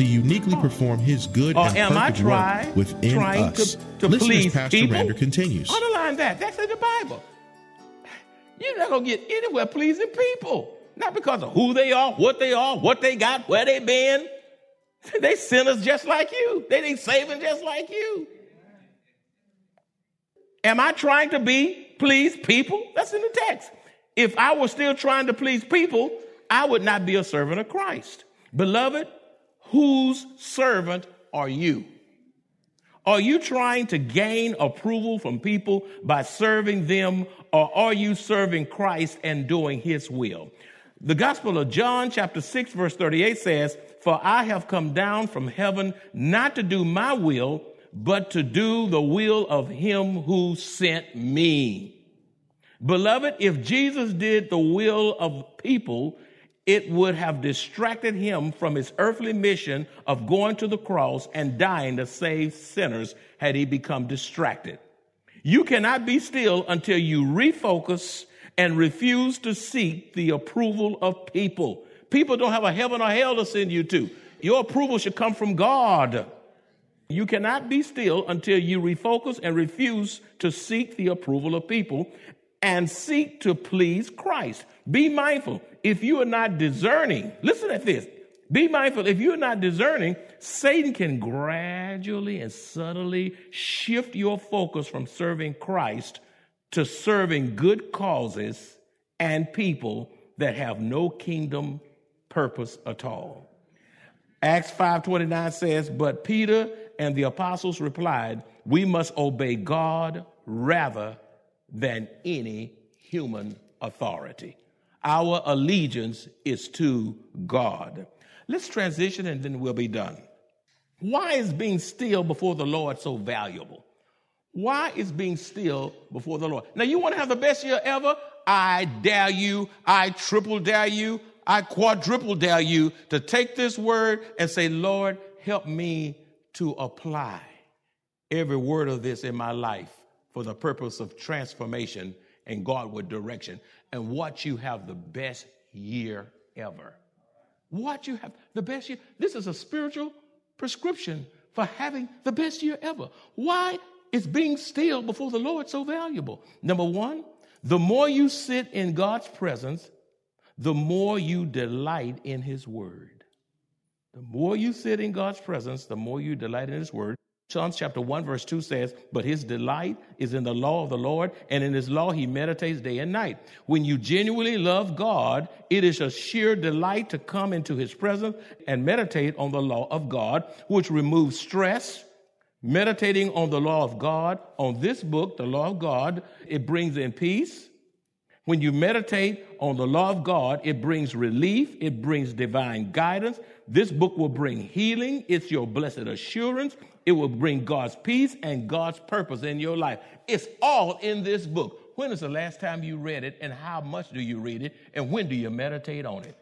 to uniquely perform His good Or and am I perfect try- work within trying us. to- to Listen please as Pastor people? Rander continues. Underline that. That's in the Bible. You're not going to get anywhere pleasing people. Not because of who they are, what they are, what they got, where they been. They sinners just like you. They ain't saving just like you. Am I trying to be please people? That's in the text. If I were still trying to please people, I would not be a servant of Christ. Beloved, whose servant are you? Are you trying to gain approval from people by serving them, or are you serving Christ and doing his will? The Gospel of John, chapter 6, verse 38 says, For I have come down from heaven not to do my will, but to do the will of him who sent me. Beloved, if Jesus did the will of people, it would have distracted him from his earthly mission of going to the cross and dying to save sinners had he become distracted. You cannot be still until you refocus and refuse to seek the approval of people. People don't have a heaven or hell to send you to. Your approval should come from God. You cannot be still until you refocus and refuse to seek the approval of people and seek to please Christ. Be mindful. If you are not discerning, listen at this. Be mindful. If you're not discerning, Satan can gradually and subtly shift your focus from serving Christ to serving good causes and people that have no kingdom purpose at all. Acts 5:29 says, "But Peter and the apostles replied, we must obey God rather than any human authority. Our allegiance is to God." Let's transition and then we'll be done. Why is being still before the Lord so valuable? Why is being still before the Lord? Now, you want to have the best year ever? I dare you, I triple dare you, I quadruple dare you to take this word and say, Lord, help me to apply every word of this in my life for the purpose of transformation and Godward direction. And watch you have the best year ever. Watch you have the best year. This is a spiritual prescription for having the best year ever. Why is being still before the Lord so valuable? Number one, the more you sit in God's presence, the more you delight in His Word. The more you sit in God's presence, the more you delight in His Word. Psalms chapter 1, verse 2 says, But his delight is in the law of the Lord, and in his law he meditates day and night. When you genuinely love God, it is a sheer delight to come into his presence and meditate on the law of God, which removes stress. Meditating on the law of God, on this book, the law of God, it brings in peace. When you meditate on the law of God, it brings relief, it brings divine guidance. This book will bring healing. It's your blessed assurance. It will bring God's peace and God's purpose in your life. It's all in this book. When is the last time you read it, and how much do you read it, and when do you meditate on it?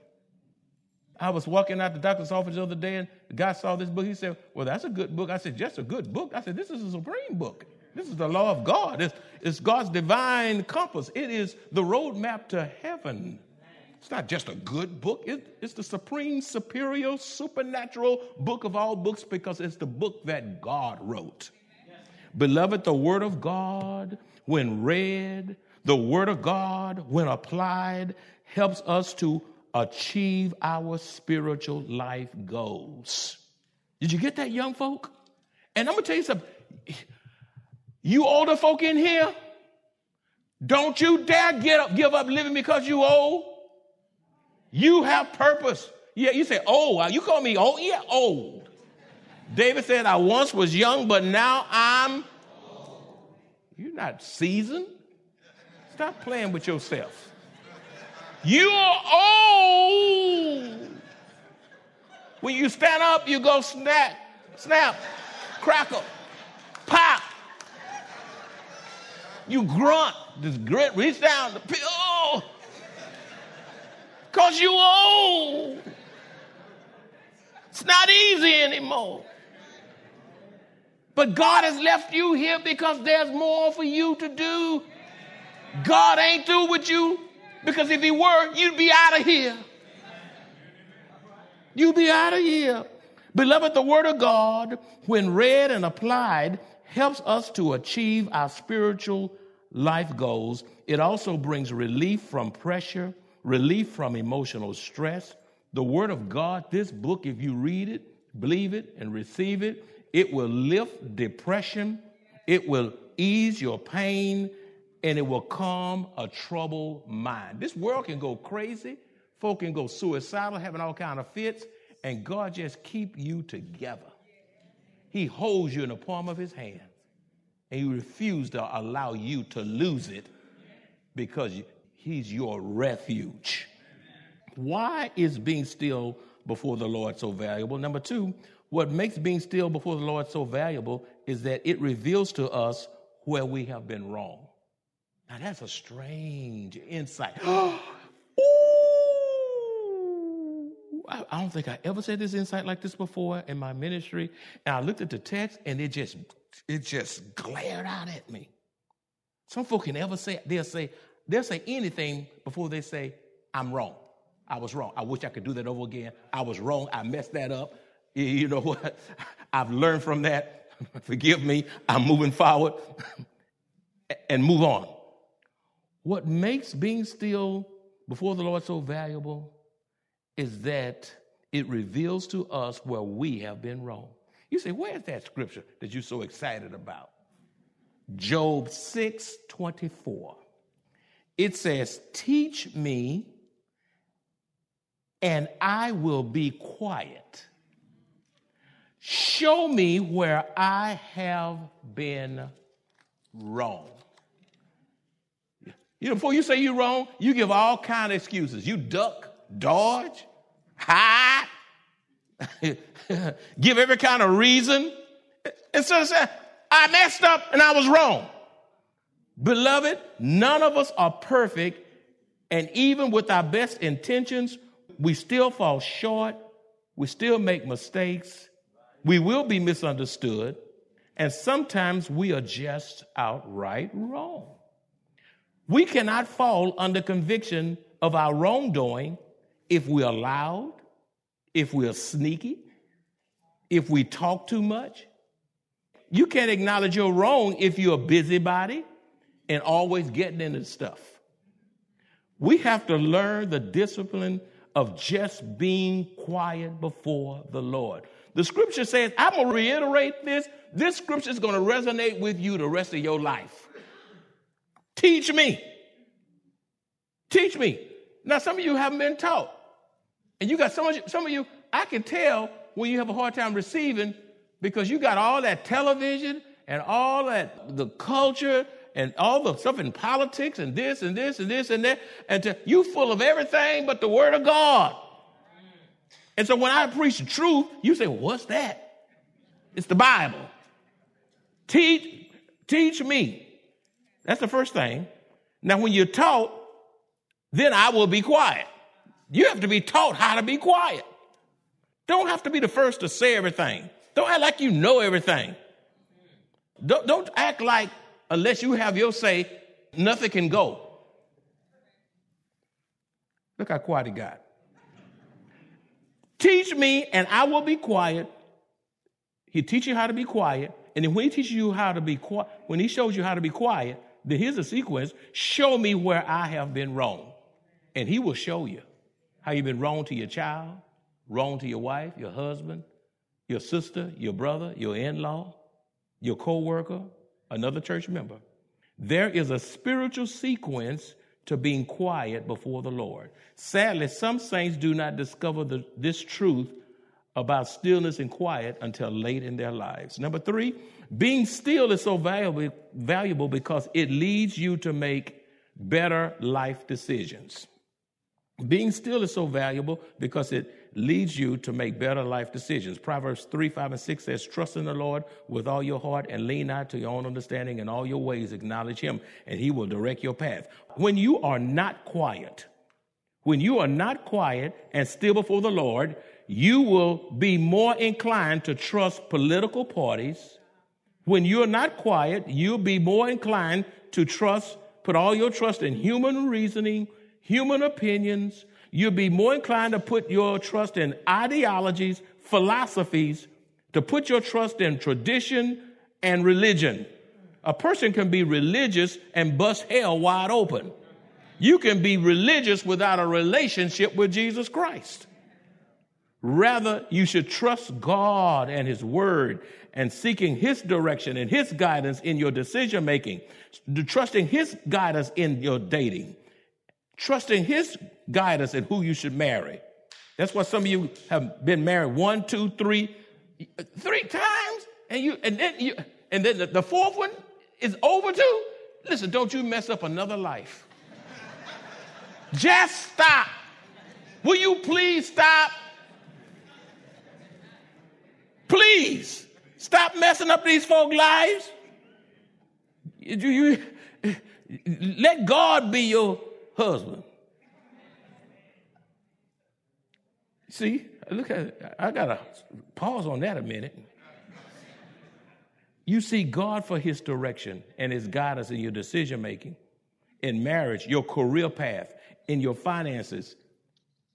I was walking out the doctor's office the other day, and guy saw this book. He said, Well, that's a good book. I said, Just a good book. I said, This is a supreme book. This is the law of God. It's, it's God's divine compass. It is the roadmap to heaven. It's not just a good book, it, it's the supreme, superior, supernatural book of all books because it's the book that God wrote. Beloved, the word of God, when read, the word of God, when applied, helps us to achieve our spiritual life goals. Did you get that, young folk? And I'm gonna tell you something. You older folk in here, don't you dare get up, give up living because you old. You have purpose. Yeah, you say, oh, you call me old? Yeah, old. David said, I once was young, but now I'm. You're not seasoned. Stop playing with yourself. You are old. When you stand up, you go snap, snap, crackle, pop. You grunt, just grit, reach down, the oh, cause you old. It's not easy anymore. But God has left you here because there's more for you to do. God ain't through with you because if He were, you'd be out of here. You'd be out of here. Beloved, the Word of God, when read and applied, helps us to achieve our spiritual life goals. It also brings relief from pressure, relief from emotional stress. The Word of God, this book, if you read it, believe it, and receive it, it will lift depression, it will ease your pain, and it will calm a troubled mind. This world can go crazy. Folk can go suicidal, having all kind of fits, and God just keep you together. He holds you in the palm of his hand, and he refuses to allow you to lose it because he's your refuge. Why is being still before the Lord so valuable? Number two, what makes being still before the Lord so valuable is that it reveals to us where we have been wrong. Now, that's a strange insight. I, don't think I ever said this insight like this before in my ministry. And I looked at the text and it just it just glared out at me. Some folk can ever say, they'll say, they'll say anything before they say, I'm wrong. I was wrong. I wish I could do that over again. I was wrong. I messed that up. You know what? I've learned from that. Forgive me. I'm moving forward and move on. What makes being still before the Lord so valuable is that it reveals to us where we have been wrong. You say, where's that scripture that you're so excited about? Job 6 24. It says, Teach me, and I will be quiet. Show me where I have been wrong. You know, before you say you're wrong, you give all kind of excuses. You duck, dodge, hide, give every kind of reason. Instead of saying, I messed up and I was wrong. Beloved, none of us are perfect, and even with our best intentions, we still fall short, we still make mistakes, we will be misunderstood, and sometimes we are just outright wrong. We cannot fall under conviction of our wrongdoing if we're loud, if we're sneaky, if we talk too much. You can't acknowledge you're wrong if you're a busybody and always getting into stuff. We have to learn the discipline of just being quiet before the Lord. The scripture says, I'm going to reiterate this. This scripture is going to resonate with you the rest of your life. Teach me. Teach me. Now, some of you haven't been taught. And you got some of you, some of you, I can tell when you have a hard time receiving because you got all that television and all that, the culture and all the stuff in politics and this and this and this and that. And to, you full of everything but the word of God. And so when I preach the truth, you say, well, what's that? It's the Bible. Teach, teach me. That's the first thing. Now, when you're taught, then I will be quiet. You have to be taught how to be quiet. Don't have to be the first to say everything. Don't act like you know everything. Don't, don't act like unless you have your say, nothing can go. Look how quiet he got. Teach me, and I will be quiet. He teach you how to be quiet, And then when he teaches you how to be quiet, when he shows you how to be quiet, then here's a sequence show me where I have been wrong. And he will show you how you've been wrong to your child, wrong to your wife, your husband, your sister, your brother, your in law, your co worker, another church member. There is a spiritual sequence to being quiet before the Lord. Sadly, some saints do not discover the, this truth about stillness and quiet until late in their lives. Number three, being still is so valuable, valuable because it leads you to make better life decisions. Being still is so valuable because it leads you to make better life decisions. Proverbs 3, 5, and 6 says, Trust in the Lord with all your heart and lean not to your own understanding. In all your ways, acknowledge him, and he will direct your path. When you are not quiet, when you are not quiet and still before the Lord, you will be more inclined to trust political parties. When you're not quiet, you'll be more inclined to trust, put all your trust in human reasoning, human opinions. You'll be more inclined to put your trust in ideologies, philosophies, to put your trust in tradition and religion. A person can be religious and bust hell wide open. You can be religious without a relationship with Jesus Christ. Rather, you should trust God and His Word and seeking His direction and His guidance in your decision making, trusting His guidance in your dating, trusting His guidance in who you should marry. That's why some of you have been married one, two, three, three times, and you, and then you, and then the, the fourth one is over too. Listen, don't you mess up another life. Just stop. Will you please stop? Please stop messing up these folk lives. You, you, let God be your husband. See, look at I gotta pause on that a minute. You see God for his direction and his guidance in your decision making, in marriage, your career path, in your finances,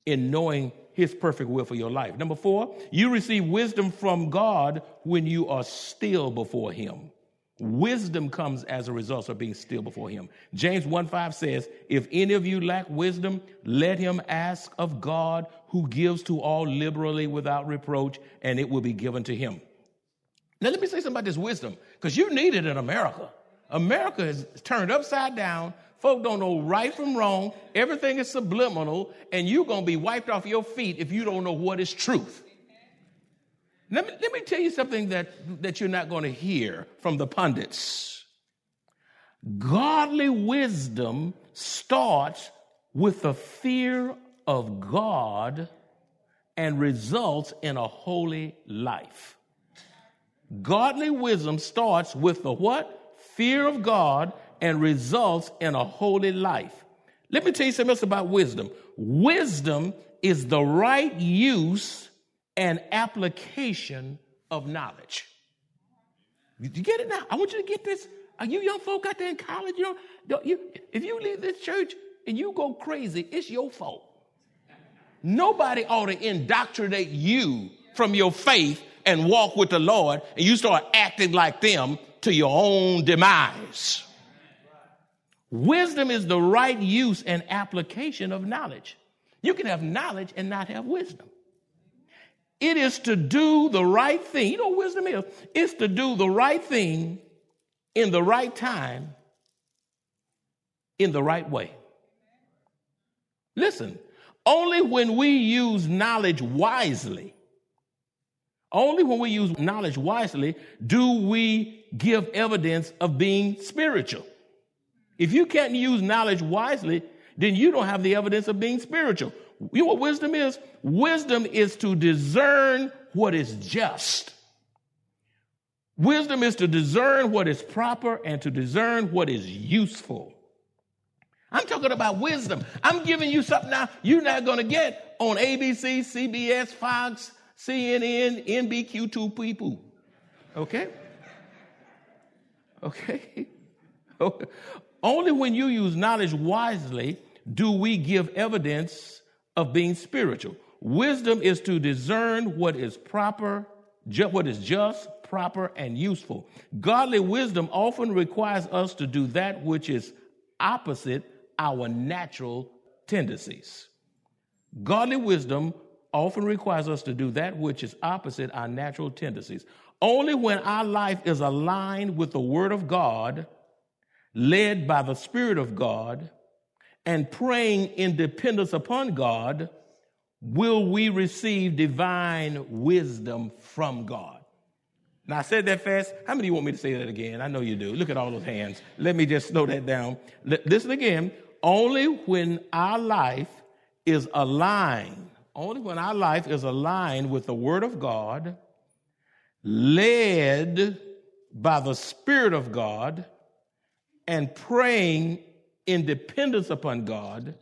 in knowing his perfect will for your life. Number four, you receive wisdom from God when you are still before him. Wisdom comes as a result of being still before him. James 1 5 says, If any of you lack wisdom, let him ask of God, who gives to all liberally without reproach, and it will be given to him. Now, let me say something about this wisdom, because you need it in America. America is turned upside down. Folk don't know right from wrong. Everything is subliminal, and you're going to be wiped off your feet if you don't know what is truth. Let me, let me tell you something that, that you're not going to hear from the pundits. Godly wisdom starts with the fear of God and results in a holy life. Godly wisdom starts with the what? Fear of God and results in a holy life. Let me tell you something else about wisdom. Wisdom is the right use and application of knowledge. You get it now? I want you to get this. Are you young folk out there in college? You know, you, if you leave this church and you go crazy, it's your fault. Nobody ought to indoctrinate you from your faith and walk with the Lord and you start acting like them to your own demise. Wisdom is the right use and application of knowledge. You can have knowledge and not have wisdom. It is to do the right thing. You know what wisdom is? It's to do the right thing in the right time, in the right way. Listen, only when we use knowledge wisely, only when we use knowledge wisely do we give evidence of being spiritual. If you can't use knowledge wisely, then you don't have the evidence of being spiritual. You know what wisdom is? Wisdom is to discern what is just. Wisdom is to discern what is proper and to discern what is useful. I'm talking about wisdom. I'm giving you something now you're not going to get on ABC, CBS, Fox, CNN, NBQ2 people. Okay? Okay? Only when you use knowledge wisely do we give evidence of being spiritual. Wisdom is to discern what is proper, what is just, proper, and useful. Godly wisdom often requires us to do that which is opposite our natural tendencies. Godly wisdom often requires us to do that which is opposite our natural tendencies. Only when our life is aligned with the Word of God, led by the Spirit of God, and praying in dependence upon God, will we receive divine wisdom from God. Now, I said that fast. How many want me to say that again? I know you do. Look at all those hands. Let me just slow that down. Listen again. Only when our life is aligned, only when our life is aligned with the Word of God, led by the Spirit of God, and praying in dependence upon God,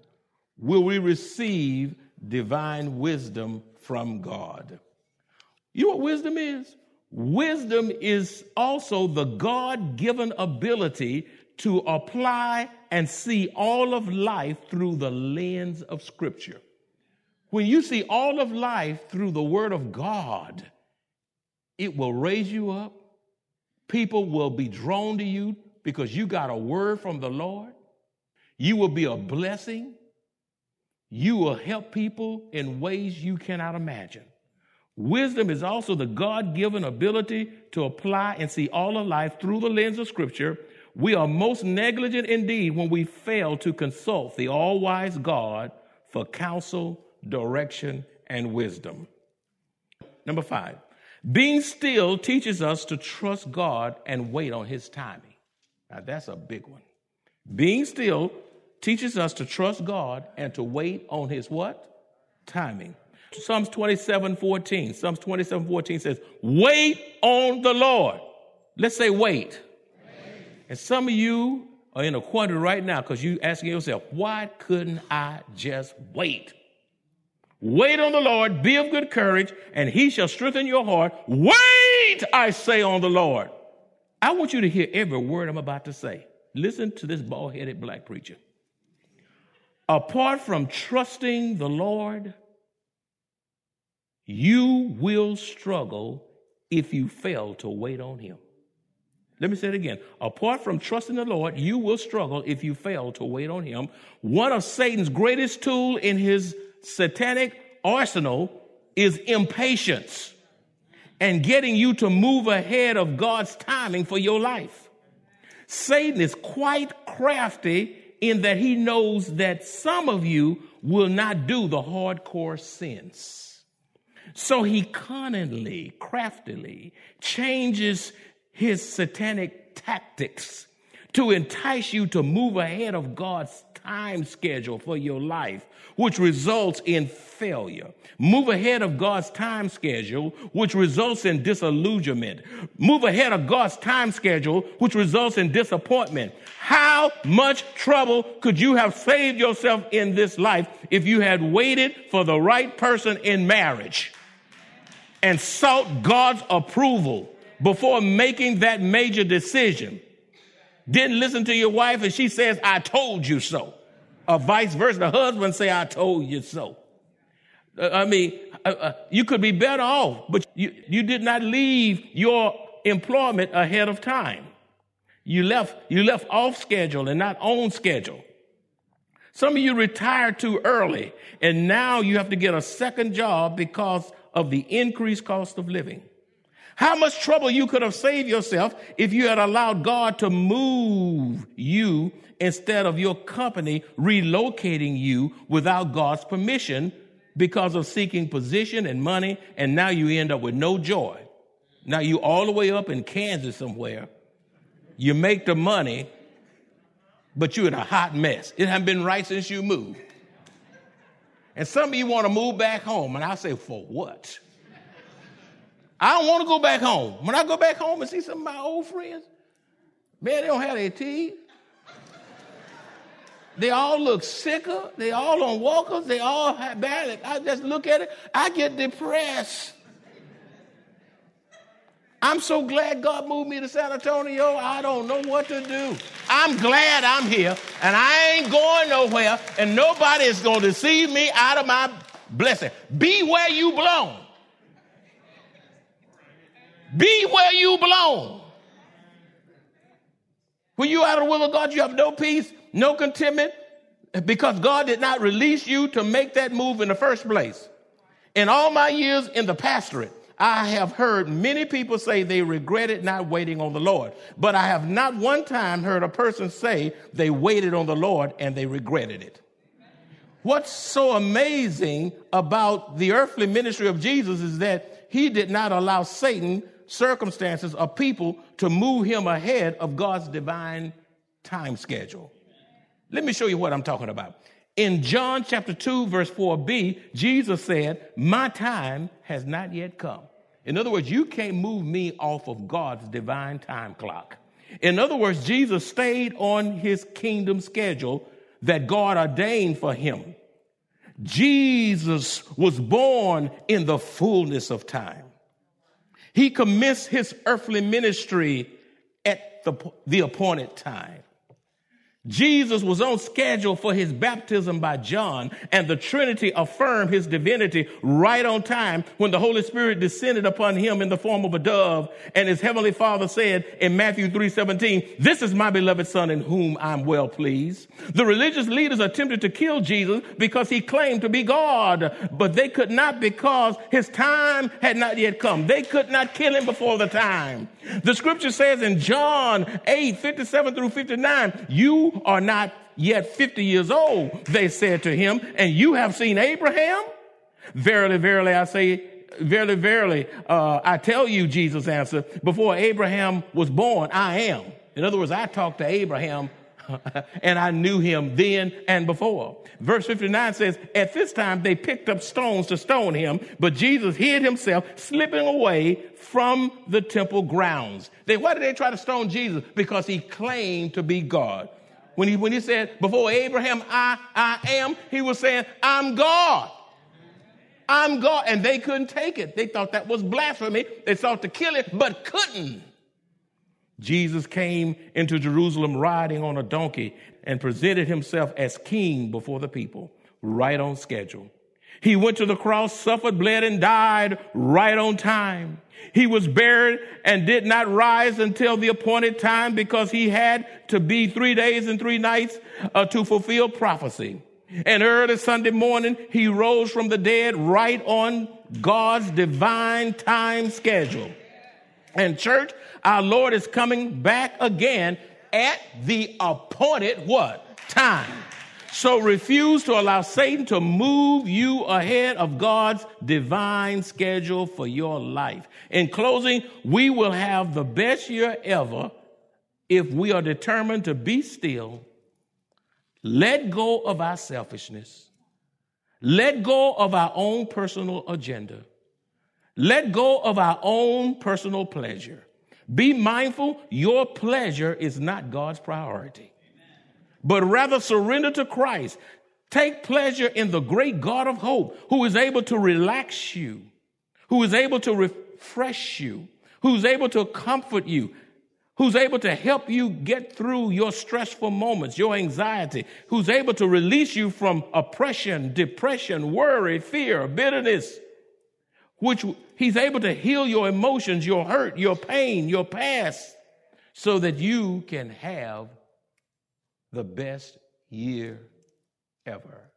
will we receive divine wisdom from God. You know what wisdom is? Wisdom is also the God given ability to apply and see all of life through the lens of Scripture. When you see all of life through the Word of God, it will raise you up. People will be drawn to you because you got a word from the Lord. You will be a blessing. You will help people in ways you cannot imagine. Wisdom is also the God given ability to apply and see all of life through the lens of Scripture. We are most negligent indeed when we fail to consult the all wise God for counsel, direction, and wisdom. Number five, being still teaches us to trust God and wait on His timing. Now, that's a big one. Being still teaches us to trust God and to wait on his what? Timing. Psalms 27 14. Psalms 27 14 says, Wait on the Lord. Let's say wait. wait. And some of you are in a quandary right now because you're asking yourself, why couldn't I just wait? Wait on the Lord, be of good courage, and he shall strengthen your heart. Wait, I say on the Lord. I want you to hear every word I'm about to say. Listen to this bald headed black preacher. Apart from trusting the Lord, you will struggle if you fail to wait on Him. Let me say it again. Apart from trusting the Lord, you will struggle if you fail to wait on Him. One of Satan's greatest tool in his satanic arsenal is impatience and getting you to move ahead of God's timing for your life. Satan is quite crafty in that he knows that some of you will not do the hardcore sins. So he cunningly, craftily changes his satanic tactics to entice you to move ahead of God's time schedule for your life, which results in failure. Move ahead of God's time schedule, which results in disillusionment. Move ahead of God's time schedule, which results in disappointment. How much trouble could you have saved yourself in this life if you had waited for the right person in marriage and sought God's approval before making that major decision? Didn't listen to your wife and she says, I told you so. Or vice versa, the husband say, I told you so. Uh, I mean, uh, uh, you could be better off, but you, you did not leave your employment ahead of time. You left, you left off schedule and not on schedule. Some of you retired too early and now you have to get a second job because of the increased cost of living. How much trouble you could have saved yourself if you had allowed God to move you instead of your company relocating you without God's permission because of seeking position and money, and now you end up with no joy. Now you all the way up in Kansas somewhere. You make the money, but you're in a hot mess. It hasn't been right since you moved. And some of you want to move back home, and I say, for what? I don't want to go back home. When I go back home and see some of my old friends, man, they don't have their teeth. They all look sicker. They all on walkers. They all have bad. I just look at it. I get depressed. I'm so glad God moved me to San Antonio. I don't know what to do. I'm glad I'm here and I ain't going nowhere and nobody is going to deceive me out of my blessing. Be where you belong. Be where you belong. When you're out of the will of God, you have no peace, no contentment, because God did not release you to make that move in the first place. In all my years in the pastorate, I have heard many people say they regretted not waiting on the Lord, but I have not one time heard a person say they waited on the Lord and they regretted it. What's so amazing about the earthly ministry of Jesus is that he did not allow Satan, circumstances, or people to move him ahead of God's divine time schedule. Let me show you what I'm talking about. In John chapter 2, verse 4b, Jesus said, My time has not yet come. In other words, you can't move me off of God's divine time clock. In other words, Jesus stayed on his kingdom schedule that God ordained for him. Jesus was born in the fullness of time. He commenced his earthly ministry at the, the appointed time. Jesus was on schedule for his baptism by John, and the Trinity affirmed his divinity right on time when the Holy Spirit descended upon him in the form of a dove, and his heavenly Father said in Matthew 3:17, "This is my beloved Son in whom I'm well pleased." The religious leaders attempted to kill Jesus because he claimed to be God, but they could not because his time had not yet come. They could not kill him before the time. The scripture says in John 8, 57 through 59, you are not yet 50 years old, they said to him, and you have seen Abraham? Verily, verily, I say, verily, verily, uh, I tell you, Jesus answered, before Abraham was born, I am. In other words, I talked to Abraham and I knew him then and before. Verse 59 says, At this time they picked up stones to stone him, but Jesus hid himself, slipping away from the temple grounds. They, why did they try to stone Jesus? Because he claimed to be God. When he, when he said, Before Abraham, I, I am, he was saying, I'm God. I'm God. And they couldn't take it. They thought that was blasphemy. They sought to kill him, but couldn't. Jesus came into Jerusalem riding on a donkey and presented himself as king before the people, right on schedule. He went to the cross, suffered, bled, and died right on time. He was buried and did not rise until the appointed time because he had to be three days and three nights uh, to fulfill prophecy. And early Sunday morning, he rose from the dead right on God's divine time schedule. And church, our Lord is coming back again at the appointed what? Time. So refuse to allow Satan to move you ahead of God's divine schedule for your life. In closing, we will have the best year ever if we are determined to be still, let go of our selfishness, let go of our own personal agenda, let go of our own personal pleasure. Be mindful your pleasure is not God's priority, but rather surrender to Christ. Take pleasure in the great God of hope who is able to relax you, who is able to refresh you, who's able to comfort you, who's able to help you get through your stressful moments, your anxiety, who's able to release you from oppression, depression, worry, fear, bitterness, which he's able to heal your emotions, your hurt, your pain, your past, so that you can have the best year ever.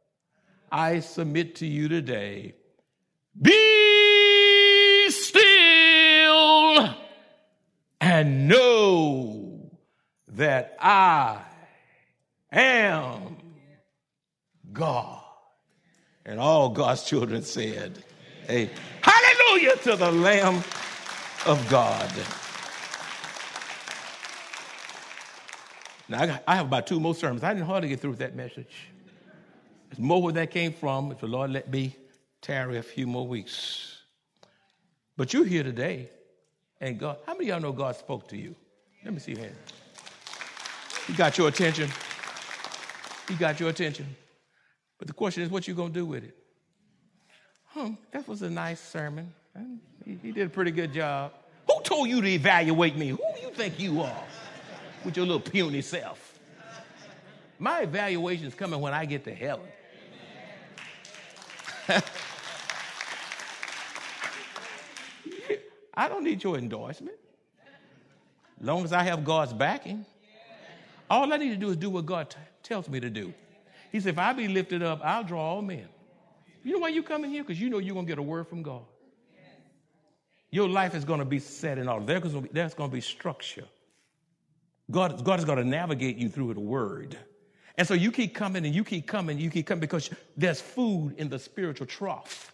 I submit to you today be still and know that I am God. And all God's children said, Hey, hallelujah to the Lamb of God. Now, I have about two more sermons. I didn't hardly get through with that message. There's more where that came from. If the Lord let me tarry a few more weeks. But you're here today, and God, how many of y'all know God spoke to you? Let me see your hand. He got your attention. He got your attention. But the question is, what you gonna do with it? Hmm, that was a nice sermon. He, he did a pretty good job. Who told you to evaluate me? Who you think you are with your little puny self? My evaluation is coming when I get to heaven. I don't need your endorsement. As long as I have God's backing, all I need to do is do what God t- tells me to do. He said, if I be lifted up, I'll draw all men. You know why you come in here? Because you know you're going to get a word from God. Your life is going to be set in order. There's going to be structure. God, God going to navigate you through the word. And so you keep coming and you keep coming, you keep coming because there's food in the spiritual trough.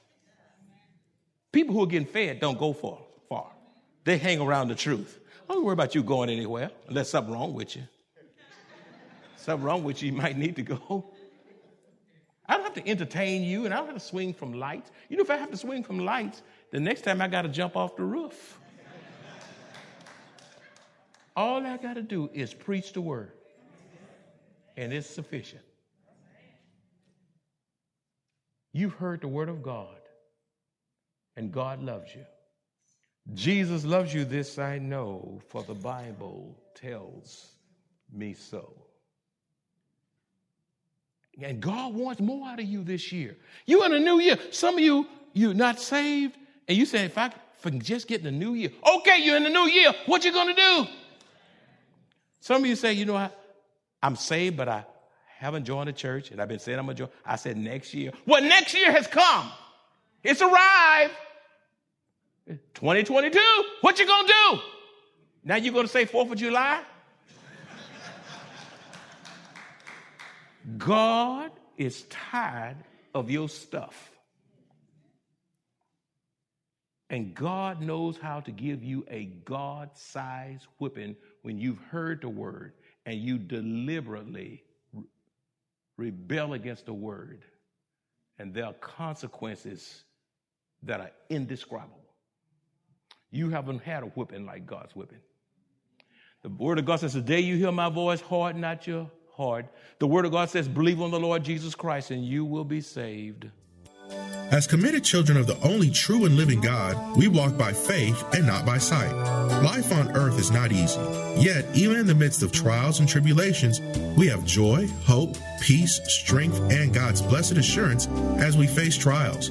People who are getting fed don't go far. far. They hang around the truth. I don't worry about you going anywhere unless something wrong with you. Something wrong with you, you might need to go. I don't have to entertain you and I don't have to swing from lights. You know, if I have to swing from lights, the next time I got to jump off the roof. All I got to do is preach the word, and it's sufficient. You've heard the word of God, and God loves you. Jesus loves you, this I know, for the Bible tells me so. And God wants more out of you this year. You in a new year. Some of you, you're not saved, and you say, if I can just get in the new year. Okay, you're in the new year. What you gonna do? Some of you say, you know, I, I'm saved, but I haven't joined a church, and I've been saying I'm gonna join. I said next year. Well, next year has come. It's arrived. 2022. What you gonna do? Now you gonna say Fourth of July? God is tired of your stuff. And God knows how to give you a God sized whipping when you've heard the word and you deliberately re- rebel against the word. And there are consequences that are indescribable. You haven't had a whipping like God's whipping. The word of God says, The day you hear my voice, harden not your heart. The word of God says, Believe on the Lord Jesus Christ and you will be saved. As committed children of the only true and living God, we walk by faith and not by sight. Life on earth is not easy. Yet, even in the midst of trials and tribulations, we have joy, hope, peace, strength, and God's blessed assurance as we face trials.